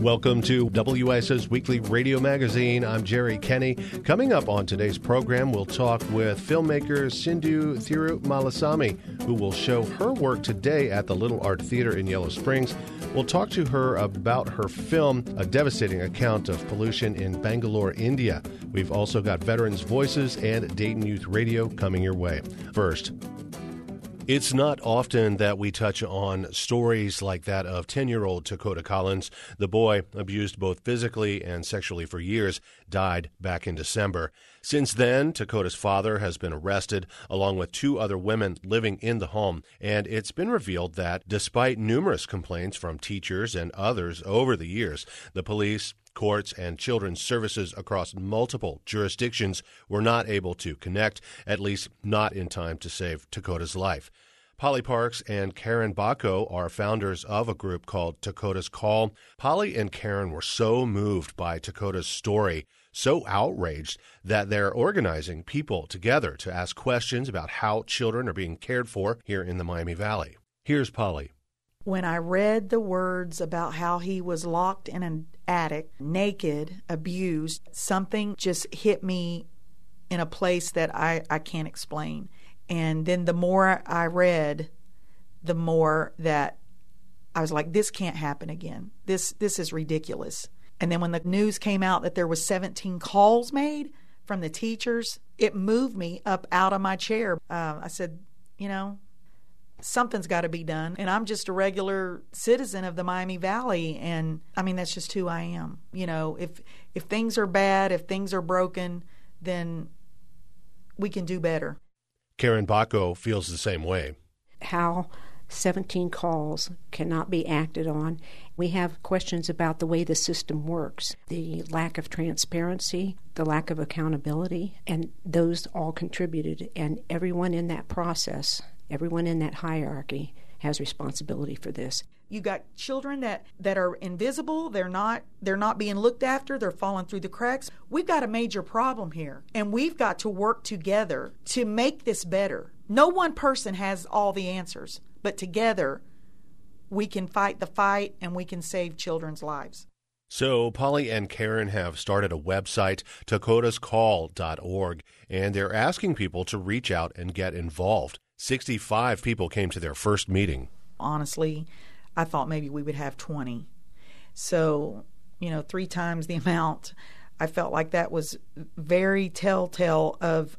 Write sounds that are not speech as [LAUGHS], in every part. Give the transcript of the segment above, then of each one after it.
Welcome to WYSO's weekly radio magazine. I'm Jerry Kenny. Coming up on today's program, we'll talk with filmmaker Sindhu Thirumalasamy, who will show her work today at the Little Art Theater in Yellow Springs. We'll talk to her about her film, a devastating account of pollution in Bangalore, India. We've also got Veterans Voices and Dayton Youth Radio coming your way. First, it's not often that we touch on stories like that of 10 year old Takoda Collins. The boy, abused both physically and sexually for years, died back in December. Since then, Takoda's father has been arrested, along with two other women living in the home, and it's been revealed that despite numerous complaints from teachers and others over the years, the police, courts, and children's services across multiple jurisdictions were not able to connect, at least not in time to save Takoda's life. Polly Parks and Karen Bocko are founders of a group called Takoda's Call. Polly and Karen were so moved by Takoda's story, so outraged, that they're organizing people together to ask questions about how children are being cared for here in the Miami Valley. Here's Polly. When I read the words about how he was locked in an attic, naked, abused, something just hit me in a place that I, I can't explain. And then the more I read, the more that I was like, this can't happen again. This this is ridiculous. And then when the news came out that there was 17 calls made from the teachers, it moved me up out of my chair. Uh, I said, you know, something's got to be done. And I'm just a regular citizen of the Miami Valley and I mean that's just who I am. You know, if if things are bad, if things are broken, then we can do better. Karen Bocko feels the same way. How 17 calls cannot be acted on. We have questions about the way the system works, the lack of transparency, the lack of accountability, and those all contributed. And everyone in that process Everyone in that hierarchy has responsibility for this. You got children that, that are invisible, they're not they're not being looked after, they're falling through the cracks. We've got a major problem here and we've got to work together to make this better. No one person has all the answers, but together we can fight the fight and we can save children's lives. So, Polly and Karen have started a website, takodascall.org, and they're asking people to reach out and get involved. 65 people came to their first meeting. Honestly, I thought maybe we would have 20. So, you know, three times the [LAUGHS] amount. I felt like that was very telltale of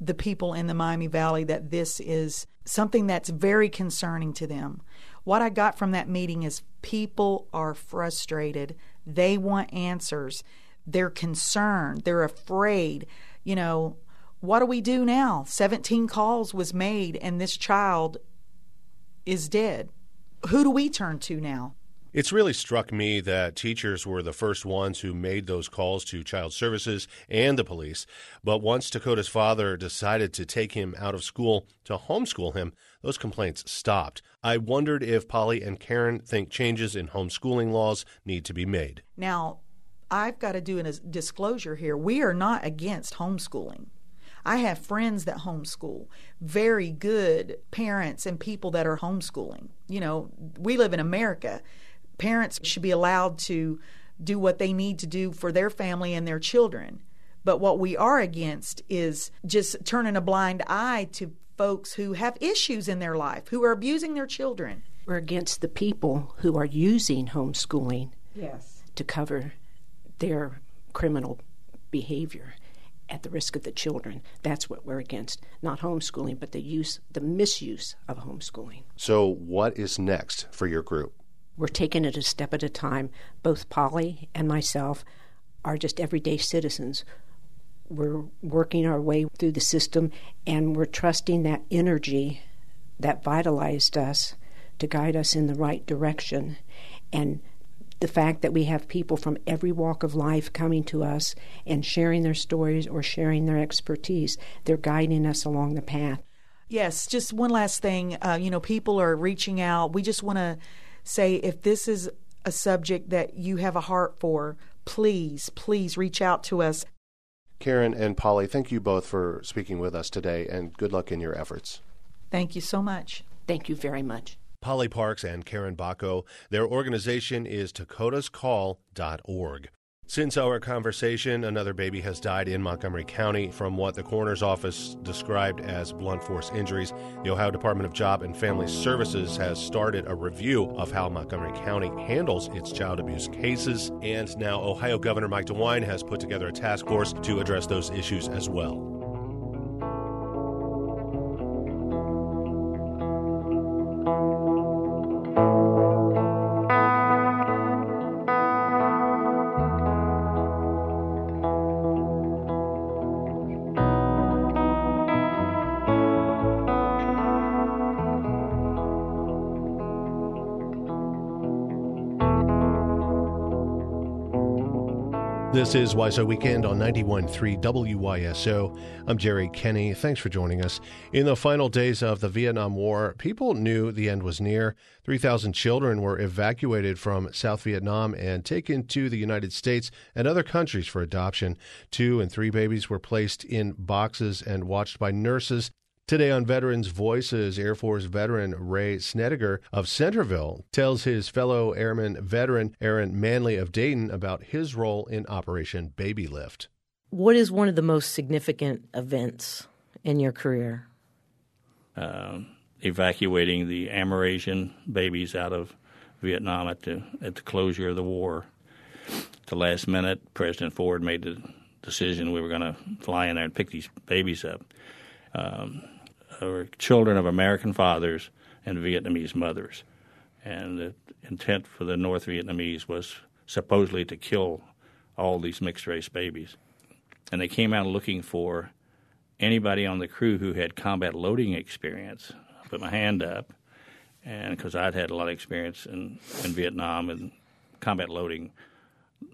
the people in the Miami Valley that this is something that's very concerning to them. What I got from that meeting is people are frustrated. They want answers. They're concerned. They're afraid. You know, what do we do now? 17 calls was made and this child is dead. Who do we turn to now? It's really struck me that teachers were the first ones who made those calls to child services and the police. But once Takoda's father decided to take him out of school to homeschool him, those complaints stopped. I wondered if Polly and Karen think changes in homeschooling laws need to be made. Now, I've got to do a disclosure here. We are not against homeschooling. I have friends that homeschool, very good parents and people that are homeschooling. You know, we live in America. Parents should be allowed to do what they need to do for their family and their children. But what we are against is just turning a blind eye to folks who have issues in their life, who are abusing their children. We're against the people who are using homeschooling yes. to cover their criminal behavior at the risk of the children. That's what we're against. Not homeschooling, but the use, the misuse of homeschooling. So, what is next for your group? We're taking it a step at a time. Both Polly and myself are just everyday citizens. We're working our way through the system and we're trusting that energy that vitalized us to guide us in the right direction. And the fact that we have people from every walk of life coming to us and sharing their stories or sharing their expertise, they're guiding us along the path. Yes, just one last thing. Uh, you know, people are reaching out. We just want to say if this is a subject that you have a heart for, please, please reach out to us. Karen and Polly, thank you both for speaking with us today and good luck in your efforts. Thank you so much. Thank you very much. Polly Parks and Karen Bocko. Their organization is takodascall.org. Since our conversation, another baby has died in Montgomery County from what the coroner's office described as blunt force injuries. The Ohio Department of Job and Family Services has started a review of how Montgomery County handles its child abuse cases. And now Ohio Governor Mike DeWine has put together a task force to address those issues as well. This is WYSO Weekend on 91.3 WYSO. I'm Jerry Kenny. Thanks for joining us. In the final days of the Vietnam War, people knew the end was near. 3,000 children were evacuated from South Vietnam and taken to the United States and other countries for adoption. Two and three babies were placed in boxes and watched by nurses Today on Veterans Voices, Air Force veteran Ray Snedeker of Centerville tells his fellow airman veteran Aaron Manley of Dayton about his role in Operation Baby Lift. What is one of the most significant events in your career? Uh, evacuating the Amerasian babies out of Vietnam at the at the closure of the war. At the last minute, President Ford made the decision we were going to fly in there and pick these babies up. Um, were children of American fathers and Vietnamese mothers. And the intent for the North Vietnamese was supposedly to kill all these mixed race babies. And they came out looking for anybody on the crew who had combat loading experience. I put my hand up, and because I'd had a lot of experience in, in Vietnam and combat loading,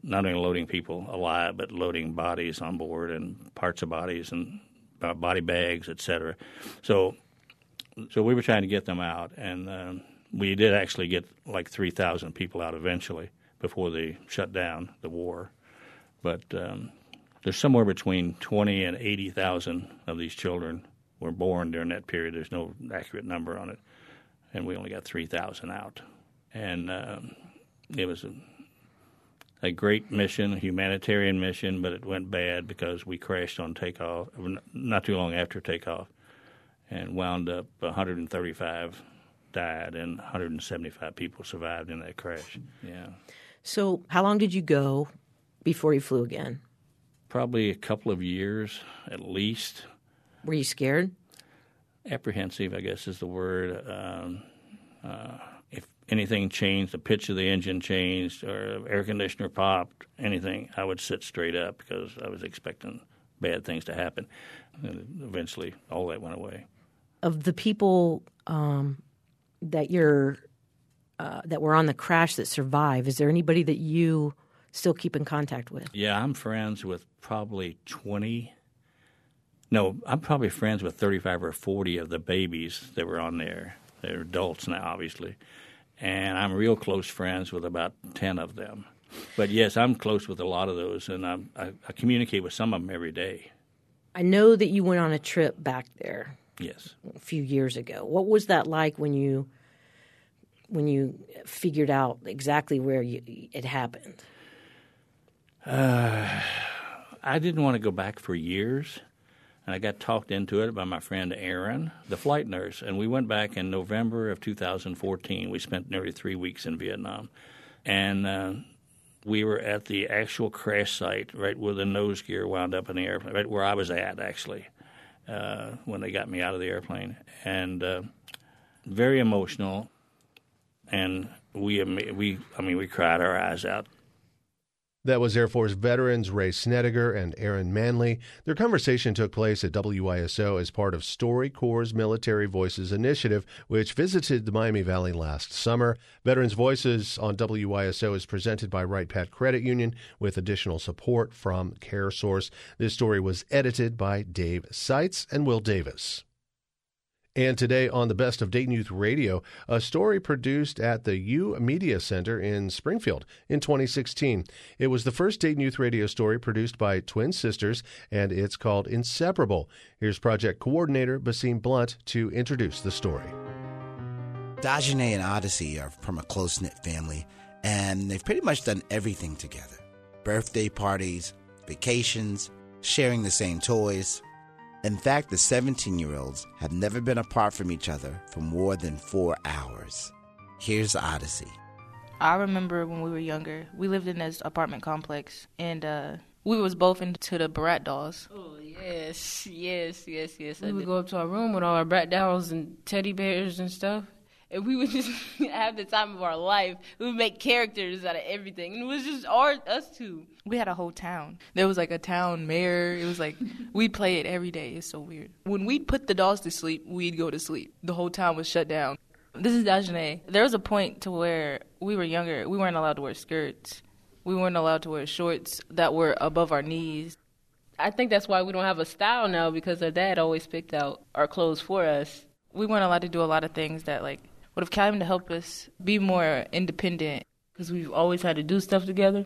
not only loading people alive, but loading bodies on board and parts of bodies and uh, body bags, etc. So, so we were trying to get them out, and uh, we did actually get like three thousand people out eventually before they shut down the war. But um, there's somewhere between twenty and eighty thousand of these children were born during that period. There's no accurate number on it, and we only got three thousand out, and um, it was a a great mission, a humanitarian mission, but it went bad because we crashed on takeoff not too long after takeoff and wound up 135 died and 175 people survived in that crash. Yeah. So, how long did you go before you flew again? Probably a couple of years at least. Were you scared? Apprehensive, I guess, is the word. Um, uh, anything changed, the pitch of the engine changed, or air conditioner popped, anything, I would sit straight up because I was expecting bad things to happen. And eventually, all that went away. Of the people um, that you're uh, that were on the crash that survived, is there anybody that you still keep in contact with? Yeah, I'm friends with probably twenty. No, I'm probably friends with 35 or 40 of the babies that were on there. They're adults now, obviously and I'm real close friends with about 10 of them. But yes, I'm close with a lot of those, and I, I, I communicate with some of them every day. I know that you went on a trip back there. Yes. A few years ago. What was that like when you when you figured out exactly where you, it happened? Uh, I didn't want to go back for years and I got talked into it by my friend Aaron, the flight nurse. And we went back in November of 2014. We spent nearly three weeks in Vietnam, and uh, we were at the actual crash site, right where the nose gear wound up in the airplane, right where I was at actually uh, when they got me out of the airplane, and uh, very emotional. And we, we, I mean, we cried our eyes out that was Air Force veterans Ray Snedeker and Aaron Manley. Their conversation took place at WYSO as part of StoryCorps' Military Voices initiative, which visited the Miami Valley last summer. Veterans Voices on WYSO is presented by Wright Pat Credit Union with additional support from CareSource. This story was edited by Dave Seitz and Will Davis. And today on the Best of Dayton Youth Radio, a story produced at the U Media Center in Springfield in 2016. It was the first Dayton Youth Radio story produced by twin sisters, and it's called Inseparable. Here's project coordinator Basim Blunt to introduce the story. Dajanay and Odyssey are from a close knit family, and they've pretty much done everything together birthday parties, vacations, sharing the same toys. In fact, the 17 year olds have never been apart from each other for more than four hours. Here's Odyssey. I remember when we were younger, we lived in this apartment complex, and uh, we was both into the Bratz dolls. Oh yes, yes, yes, yes. We would go up to our room with all our Bratz dolls and teddy bears and stuff and we would just [LAUGHS] have the time of our life. We would make characters out of everything, and it was just our us two. We had a whole town. There was like a town mayor. It was like [LAUGHS] we'd play it every day. It's so weird. When we'd put the dolls to sleep, we'd go to sleep. The whole town was shut down. This is Dajanay. There was a point to where we were younger. We weren't allowed to wear skirts. We weren't allowed to wear shorts that were above our knees. I think that's why we don't have a style now because our dad always picked out our clothes for us. We weren't allowed to do a lot of things that like would have come to help us be more independent because we've always had to do stuff together.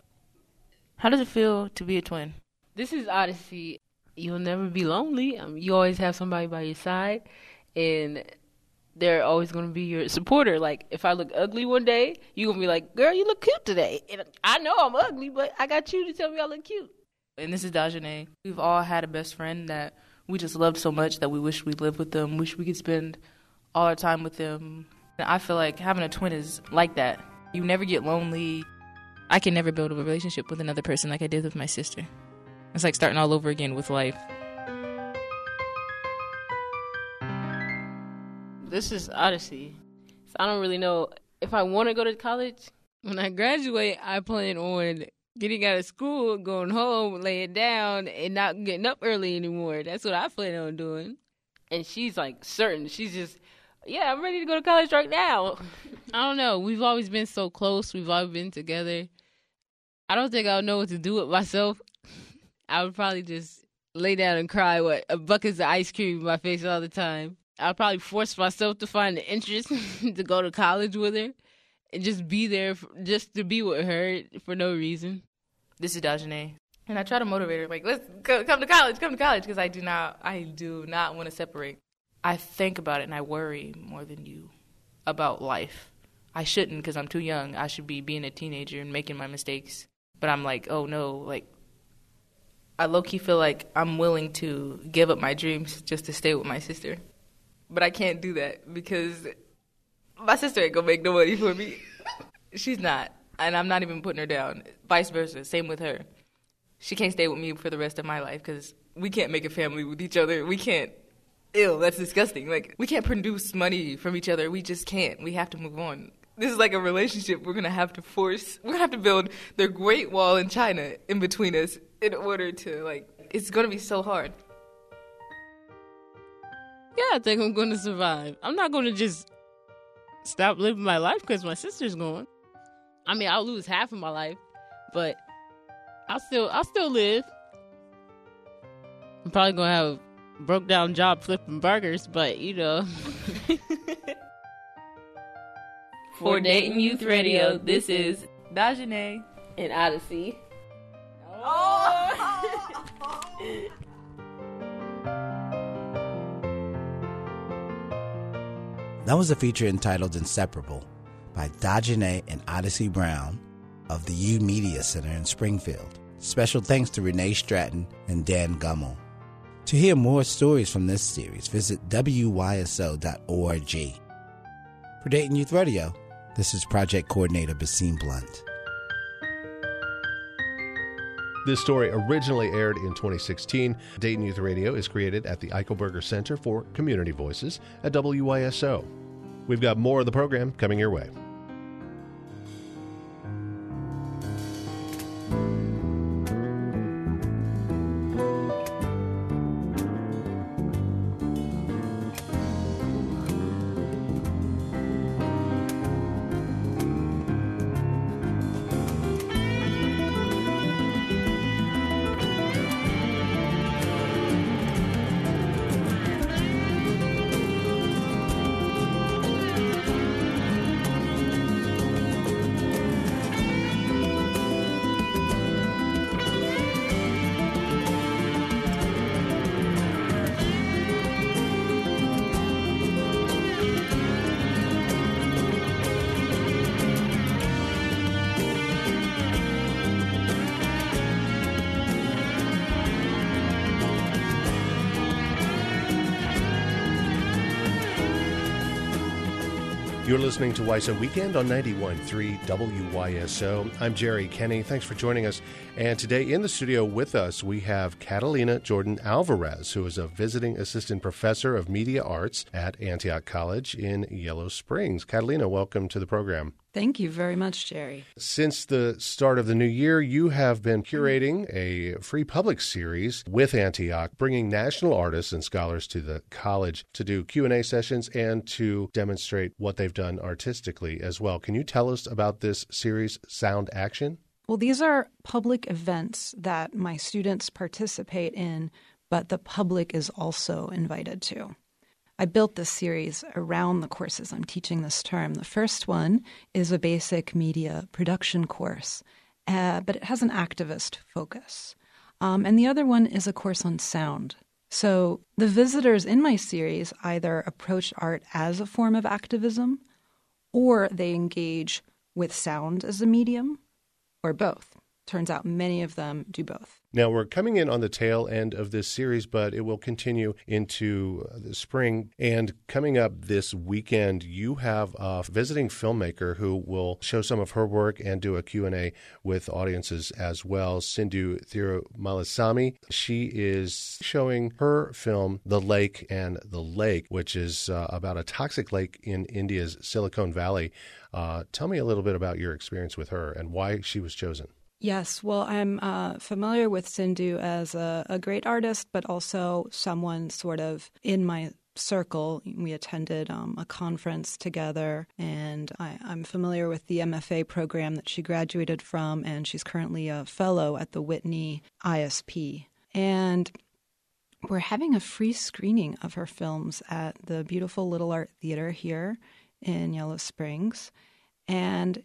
How does it feel to be a twin? This is Odyssey. You'll never be lonely. Um, you always have somebody by your side, and they're always going to be your supporter. Like, if I look ugly one day, you're going to be like, girl, you look cute today. And I know I'm ugly, but I got you to tell me I look cute. And this is Dajanay. We've all had a best friend that we just loved so much that we wish we lived with them, wish we could spend all our time with them, I feel like having a twin is like that. You never get lonely. I can never build a relationship with another person like I did with my sister. It's like starting all over again with life. This is Odyssey. So I don't really know if I want to go to college. When I graduate, I plan on getting out of school, going home, laying down, and not getting up early anymore. That's what I plan on doing. And she's like certain. She's just yeah, I'm ready to go to college right now. [LAUGHS] I don't know. We've always been so close. We've always been together. I don't think I'll know what to do with myself. [LAUGHS] I would probably just lay down and cry with a buckets of ice cream in my face all the time. I'd probably force myself to find the interest [LAUGHS] to go to college with her and just be there for, just to be with her for no reason. This is Dajanay. And I try to motivate her, like, let's go, come to college, come to college, because I do not, I do not want to separate. I think about it and I worry more than you about life. I shouldn't because I'm too young. I should be being a teenager and making my mistakes. But I'm like, oh no, like, I low key feel like I'm willing to give up my dreams just to stay with my sister. But I can't do that because my sister ain't gonna make no money for me. [LAUGHS] She's not. And I'm not even putting her down. Vice versa. Same with her. She can't stay with me for the rest of my life because we can't make a family with each other. We can't ew, that's disgusting. Like, we can't produce money from each other. We just can't. We have to move on. This is like a relationship we're going to have to force. We're going to have to build the Great Wall in China in between us in order to, like, it's going to be so hard. Yeah, I think I'm going to survive. I'm not going to just stop living my life because my sister's gone. I mean, I'll lose half of my life, but I'll still, I'll still live. I'm probably gonna have broke down job flipping burgers, but you know. [LAUGHS] For Dayton Youth Radio, this is Dajanay and Odyssey. Oh. [LAUGHS] that was a feature entitled Inseparable by Dajanay and Odyssey Brown of the U Media Center in Springfield. Special thanks to Renee Stratton and Dan Gummel. To hear more stories from this series, visit WYSO.org. For Dayton Youth Radio, this is Project Coordinator Basim Blunt. This story originally aired in 2016. Dayton Youth Radio is created at the Eichelberger Center for Community Voices at WYSO. We've got more of the program coming your way. Listening to WYSO Weekend on 91.3 WYSO. I'm Jerry Kenny. Thanks for joining us. And today in the studio with us, we have Catalina Jordan Alvarez, who is a visiting assistant professor of media arts at Antioch College in Yellow Springs. Catalina, welcome to the program. Thank you very much, Jerry. Since the start of the new year, you have been curating a free public series with Antioch, bringing national artists and scholars to the college to do Q&A sessions and to demonstrate what they've done artistically as well. Can you tell us about this series, Sound Action? Well, these are public events that my students participate in, but the public is also invited to. I built this series around the courses I'm teaching this term. The first one is a basic media production course, uh, but it has an activist focus. Um, and the other one is a course on sound. So the visitors in my series either approach art as a form of activism or they engage with sound as a medium or both. Turns out many of them do both. Now, we're coming in on the tail end of this series, but it will continue into the spring. And coming up this weekend, you have a visiting filmmaker who will show some of her work and do a Q&A with audiences as well, Sindhu Thirumalasamy. She is showing her film, The Lake and the Lake, which is uh, about a toxic lake in India's Silicon Valley. Uh, tell me a little bit about your experience with her and why she was chosen. Yes, well, I'm uh, familiar with Sindhu as a, a, great artist, but also someone sort of in my circle. We attended um, a conference together, and I, I'm familiar with the MFA program that she graduated from, and she's currently a fellow at the Whitney ISP. And we're having a free screening of her films at the beautiful Little Art Theater here in Yellow Springs. And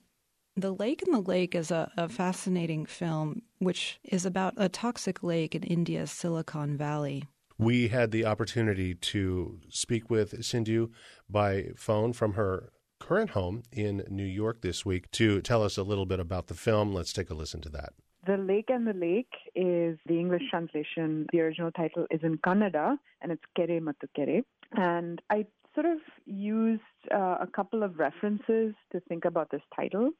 the Lake in the Lake is a, a, fascinating film, which is about a toxic lake in India's Silicon Valley. We had the opportunity to speak with Sindhu by phone from her current home in New York this week to tell us a little bit about the film. Let's take a listen to that. The Lake and the Lake is the English translation. The original title is in Kannada and it's Kere Mattu Kere. And I sort of used uh, a couple of references to think about this title.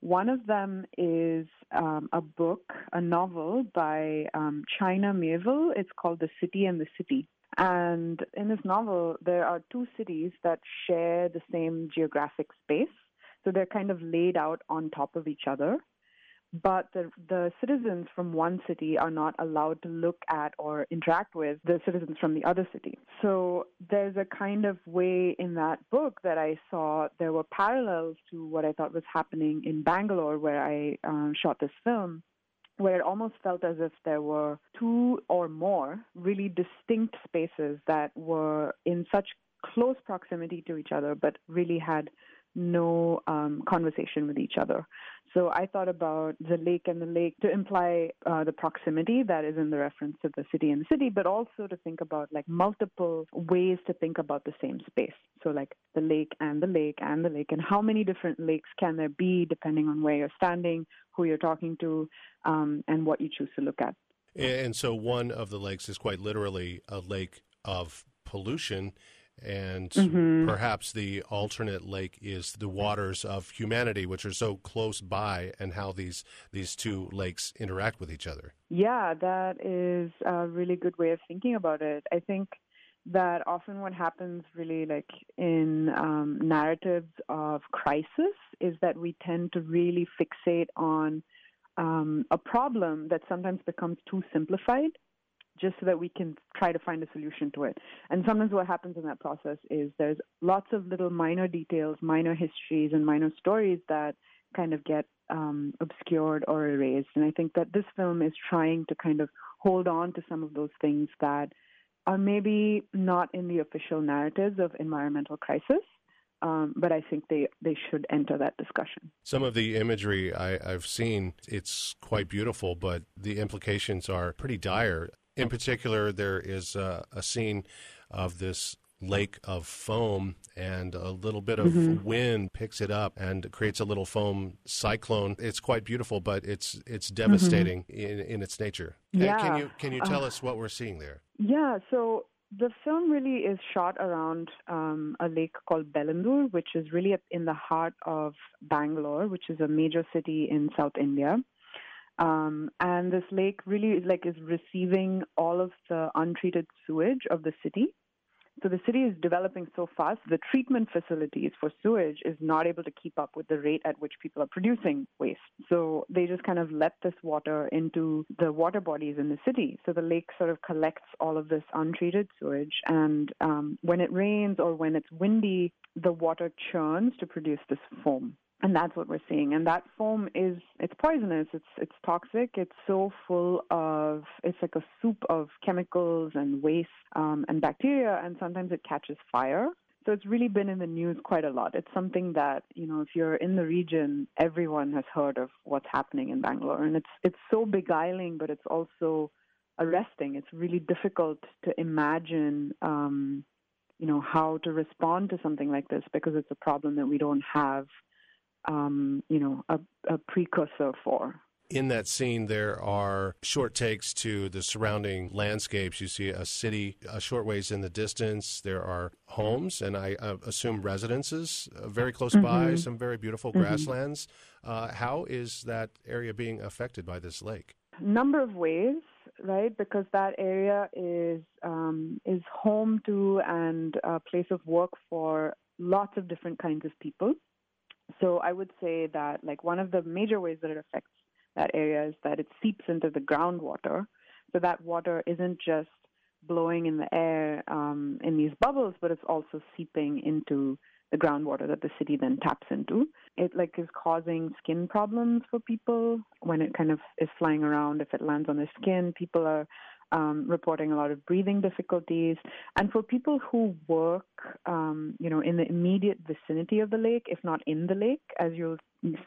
One of them is um, a book, a novel by um, China Miéville. It's called The City and the City. And in this novel, there are two cities that share the same geographic space. So they're kind of laid out on top of each other but the, the citizens from one city are not allowed to look at or interact with the citizens from the other city. So there's a kind of way in that book that I saw there were parallels to what I thought was happening in Bangalore, where I um, shot this film. Where it almost felt as if there were two or more really distinct spaces that were in such close proximity to each other, but really had no um, conversation with each other. So I thought about the lake and the lake to imply uh, the proximity that is in the reference to the city and the city, but also to think about like multiple ways to think about the same space. So like the lake and the lake and the lake, and how many different lakes can there be depending on where you're standing, who you're talking to, um, and what you choose to look at. And so one of the lakes is quite literally a lake of pollution and mm-hmm. perhaps the alternate lake is the waters of humanity which are so close by and how these these two lakes interact with each other. Yeah that is a really good way of thinking about it. I think that often what happens really like in um, narratives of crisis is that we tend to really fixate on um, a problem that sometimes becomes too simplified just so that we can try to find a solution to it. And sometimes what happens in that process is there's lots of little minor details, minor histories, and minor stories that kind of get um, obscured or erased. And I think that this film is trying to kind of hold on to some of those things that are maybe not in the official narratives of environmental crisis. Um, but I think they, they should enter that discussion. Some of the imagery I, I've seen, it's quite beautiful, but the implications are pretty dire. In particular, there is a, a scene of this lake of foam and a little bit of mm-hmm. wind picks it up and creates a little foam cyclone. It's quite beautiful, but it's it's devastating mm-hmm. in, in its nature. Yeah. And can you can you tell uh, us what we're seeing there? Yeah, so the film really is shot around um, a lake called Bellandur, which is really in the heart of Bangalore, which is a major city in South India. Um, and this lake really is like is receiving all of the untreated sewage of the city. So the city is developing so fast, the treatment facilities for sewage is not able to keep up with the rate at which people are producing waste. So they just kind of let this water into the water bodies in the city. So the lake sort of collects all of this untreated sewage, and um, when it rains or when it's windy, the water churns to produce this foam and that's what we're seeing. And that foam is it's poisonous. It's it's toxic. It's so full of it's like a soup of chemicals and waste um, and bacteria and sometimes it catches fire. So it's really been in the news quite a lot. It's something that you know if you're in the region everyone has heard of what's happening in bangalore. And it's it's so beguiling but it's also arresting. It's really difficult to imagine um, you know how to respond to something like this because it's a problem that we don't have um, you know, a, a precursor for. In that scene, there are short takes to the surrounding landscapes. You see a city a short ways in the distance. There are homes, and I uh, assume residences uh, very close mm-hmm. by, some very beautiful mm-hmm. grasslands. Uh, how is that area being affected by this lake? Number of ways, right? Because that area is um, is home to and a place of work for lots of different kinds of people. So I would say that like one of the major ways that it affects that area is that it seeps into the groundwater. So that water isn't just blowing in the air um, in these bubbles, but it's also seeping into the groundwater that the city then taps into. It like is causing skin problems for people when it kind of is flying around. If it lands on their skin, people are um, reporting a lot of breathing difficulties. And for people who work, um, you know, in the immediate vicinity of the lake, if not in the lake, as you'll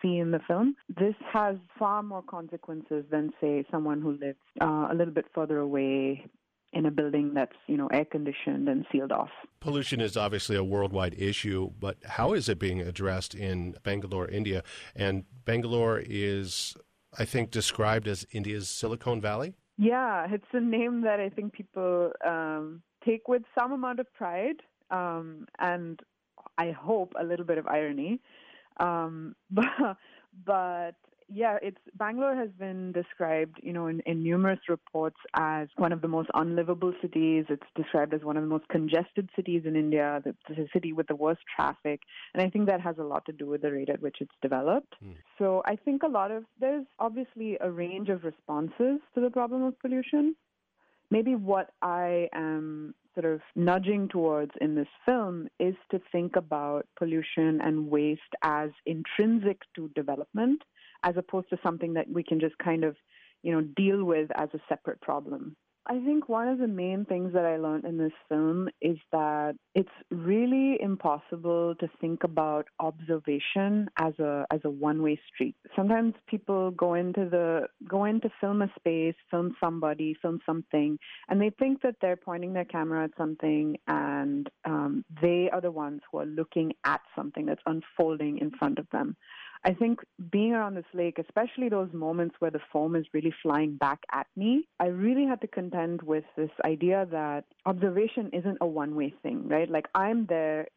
see in the film, this has far more consequences than, say, someone who lives uh, a little bit further away in a building that's you know air conditioned and sealed off. Pollution is obviously a worldwide issue, but how is it being addressed in Bangalore, India? And Bangalore is, I think, described as India's Silicon Valley. Yeah, it's a name that I think people um, take with some amount of pride um, and I hope a little bit of irony. Um, [LAUGHS] but, but yeah, it's Bangalore has been described, you know, in, in numerous reports as one of the most unlivable cities. It's described as one of the most congested cities in India, the, the city with the worst traffic, and I think that has a lot to do with the rate at which it's developed. Mm. So I think a lot of there's obviously a range of responses to the problem of pollution. Maybe what I am sort of nudging towards in this film is to think about pollution and waste as intrinsic to development as opposed to something that we can just kind of, you know, deal with as a separate problem. I think one of the main things that I learned in this film is that it's really impossible to think about observation as a as a one-way street. Sometimes people go into the go into film a space, film somebody, film something, and they think that they're pointing their camera at something, and um, they are the ones who are looking at something that's unfolding in front of them. I think being around this lake, especially those moments where the foam is really flying back at me, I really had to contend with this idea that observation isn't a one way thing, right? Like I'm there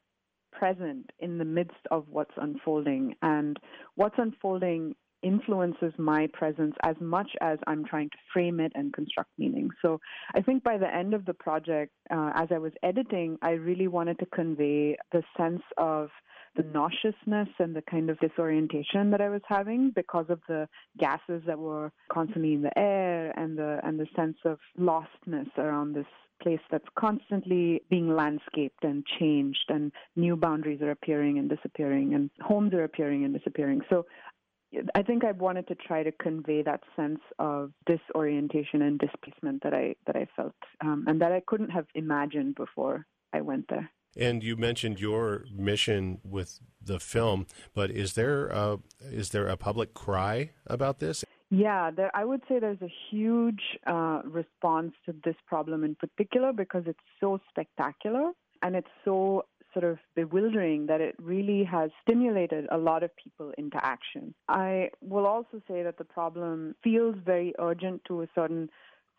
present in the midst of what's unfolding, and what's unfolding influences my presence as much as I'm trying to frame it and construct meaning. So I think by the end of the project, uh, as I was editing, I really wanted to convey the sense of the nauseousness and the kind of disorientation that I was having because of the gases that were constantly in the air and the and the sense of lostness around this place that's constantly being landscaped and changed and new boundaries are appearing and disappearing and homes are appearing and disappearing. So I think I wanted to try to convey that sense of disorientation and displacement that I that I felt um, and that I couldn't have imagined before I went there. And you mentioned your mission with the film, but is there a, is there a public cry about this? Yeah, there, I would say there's a huge uh, response to this problem in particular because it's so spectacular and it's so sort of bewildering that it really has stimulated a lot of people into action. I will also say that the problem feels very urgent to a certain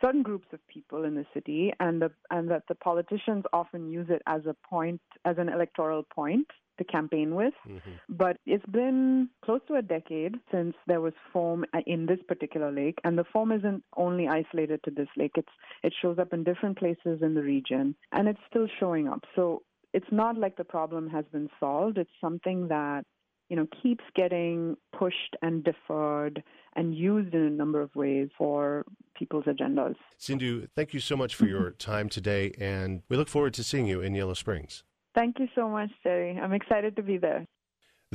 certain groups of people in the city, and the and that the politicians often use it as a point, as an electoral point to campaign with. Mm-hmm. But it's been close to a decade since there was foam in this particular lake, and the foam isn't only isolated to this lake. It's it shows up in different places in the region, and it's still showing up. So it's not like the problem has been solved. It's something that you know keeps getting pushed and deferred and used in a number of ways for people's agendas. Sindhu, thank you so much for your [LAUGHS] time today, and we look forward to seeing you in Yellow Springs. Thank you so much, Jerry. I'm excited to be there.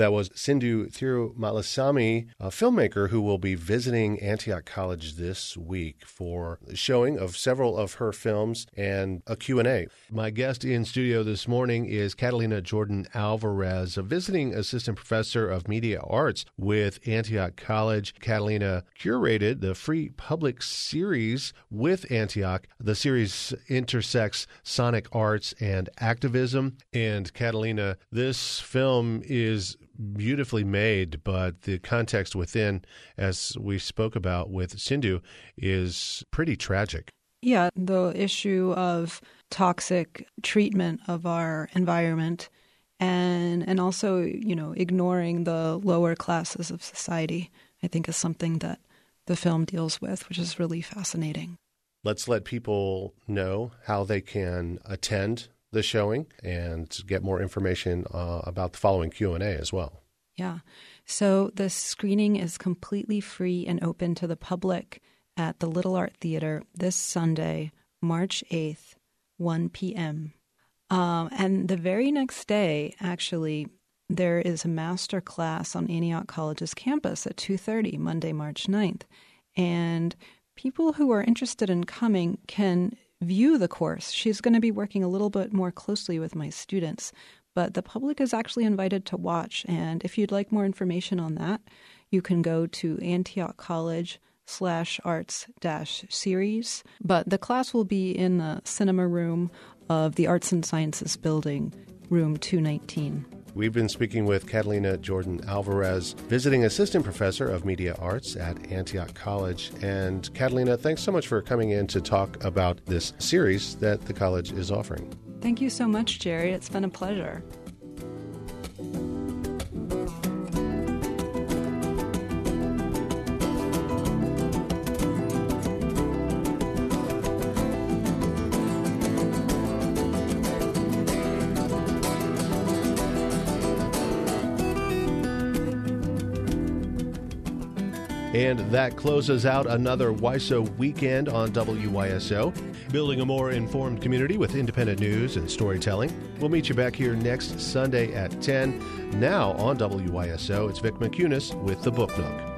That was Sindhu Thirumalasamy, a filmmaker who will be visiting Antioch College this week for showing of several of her films and a Q&A. My guest in studio this morning is Catalina Jordan Alvarez, a visiting assistant professor of media arts with Antioch College. Catalina curated the free public series with Antioch. The series intersects sonic arts and activism. And Catalina, this film is beautifully made, but the context within, as we spoke about with Sindhu, is pretty tragic. Yeah, the issue of toxic treatment of our environment and and also, you know, ignoring the lower classes of society, I think is something that the film deals with, which is really fascinating. Let's let people know how they can attend the showing and get more information uh, about the following Q&A as well. Yeah. So the screening is completely free and open to the public at the Little Art Theater this Sunday, March 8th, 1 p.m. Um, and the very next day, actually, there is a master class on Antioch College's campus at 2:30 Monday, March 9th. And people who are interested in coming can view the course. She's going to be working a little bit more closely with my students, but the public is actually invited to watch. And if you'd like more information on that, you can go to Antioch College slash arts dash series. But the class will be in the cinema room of the Arts and Sciences building, room 219. We've been speaking with Catalina Jordan Alvarez, visiting assistant professor of media arts at Antioch College. And Catalina, thanks so much for coming in to talk about this series that the college is offering. Thank you so much, Jerry. It's been a pleasure. And that closes out another WYSO weekend on WYSO, building a more informed community with independent news and storytelling. We'll meet you back here next Sunday at 10. Now on WYSO, it's Vick Mickunas with the Book Nook.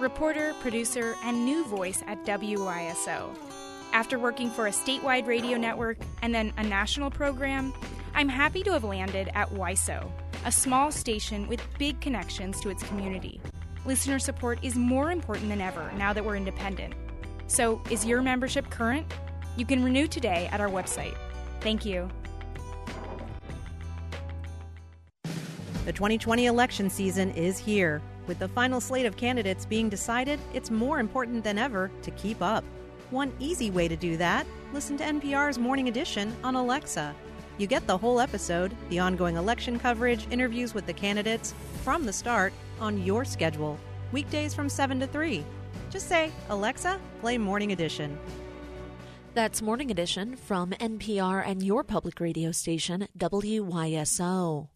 Reporter, producer, and new voice at WYSO. After working for a statewide radio network and then a national program, I'm happy to have landed at WYSO, a small station with big connections to its community. Listener support is more important than ever now that we're independent. So, is your membership current? You can renew today at our website. Thank you. The 2020 election season is here. With the final slate of candidates being decided, it's more important than ever to keep up. One easy way to do that listen to NPR's Morning Edition on Alexa. You get the whole episode, the ongoing election coverage, interviews with the candidates, from the start on your schedule, weekdays from 7 to 3. Just say, Alexa, play Morning Edition. That's Morning Edition from NPR and your public radio station, WYSO.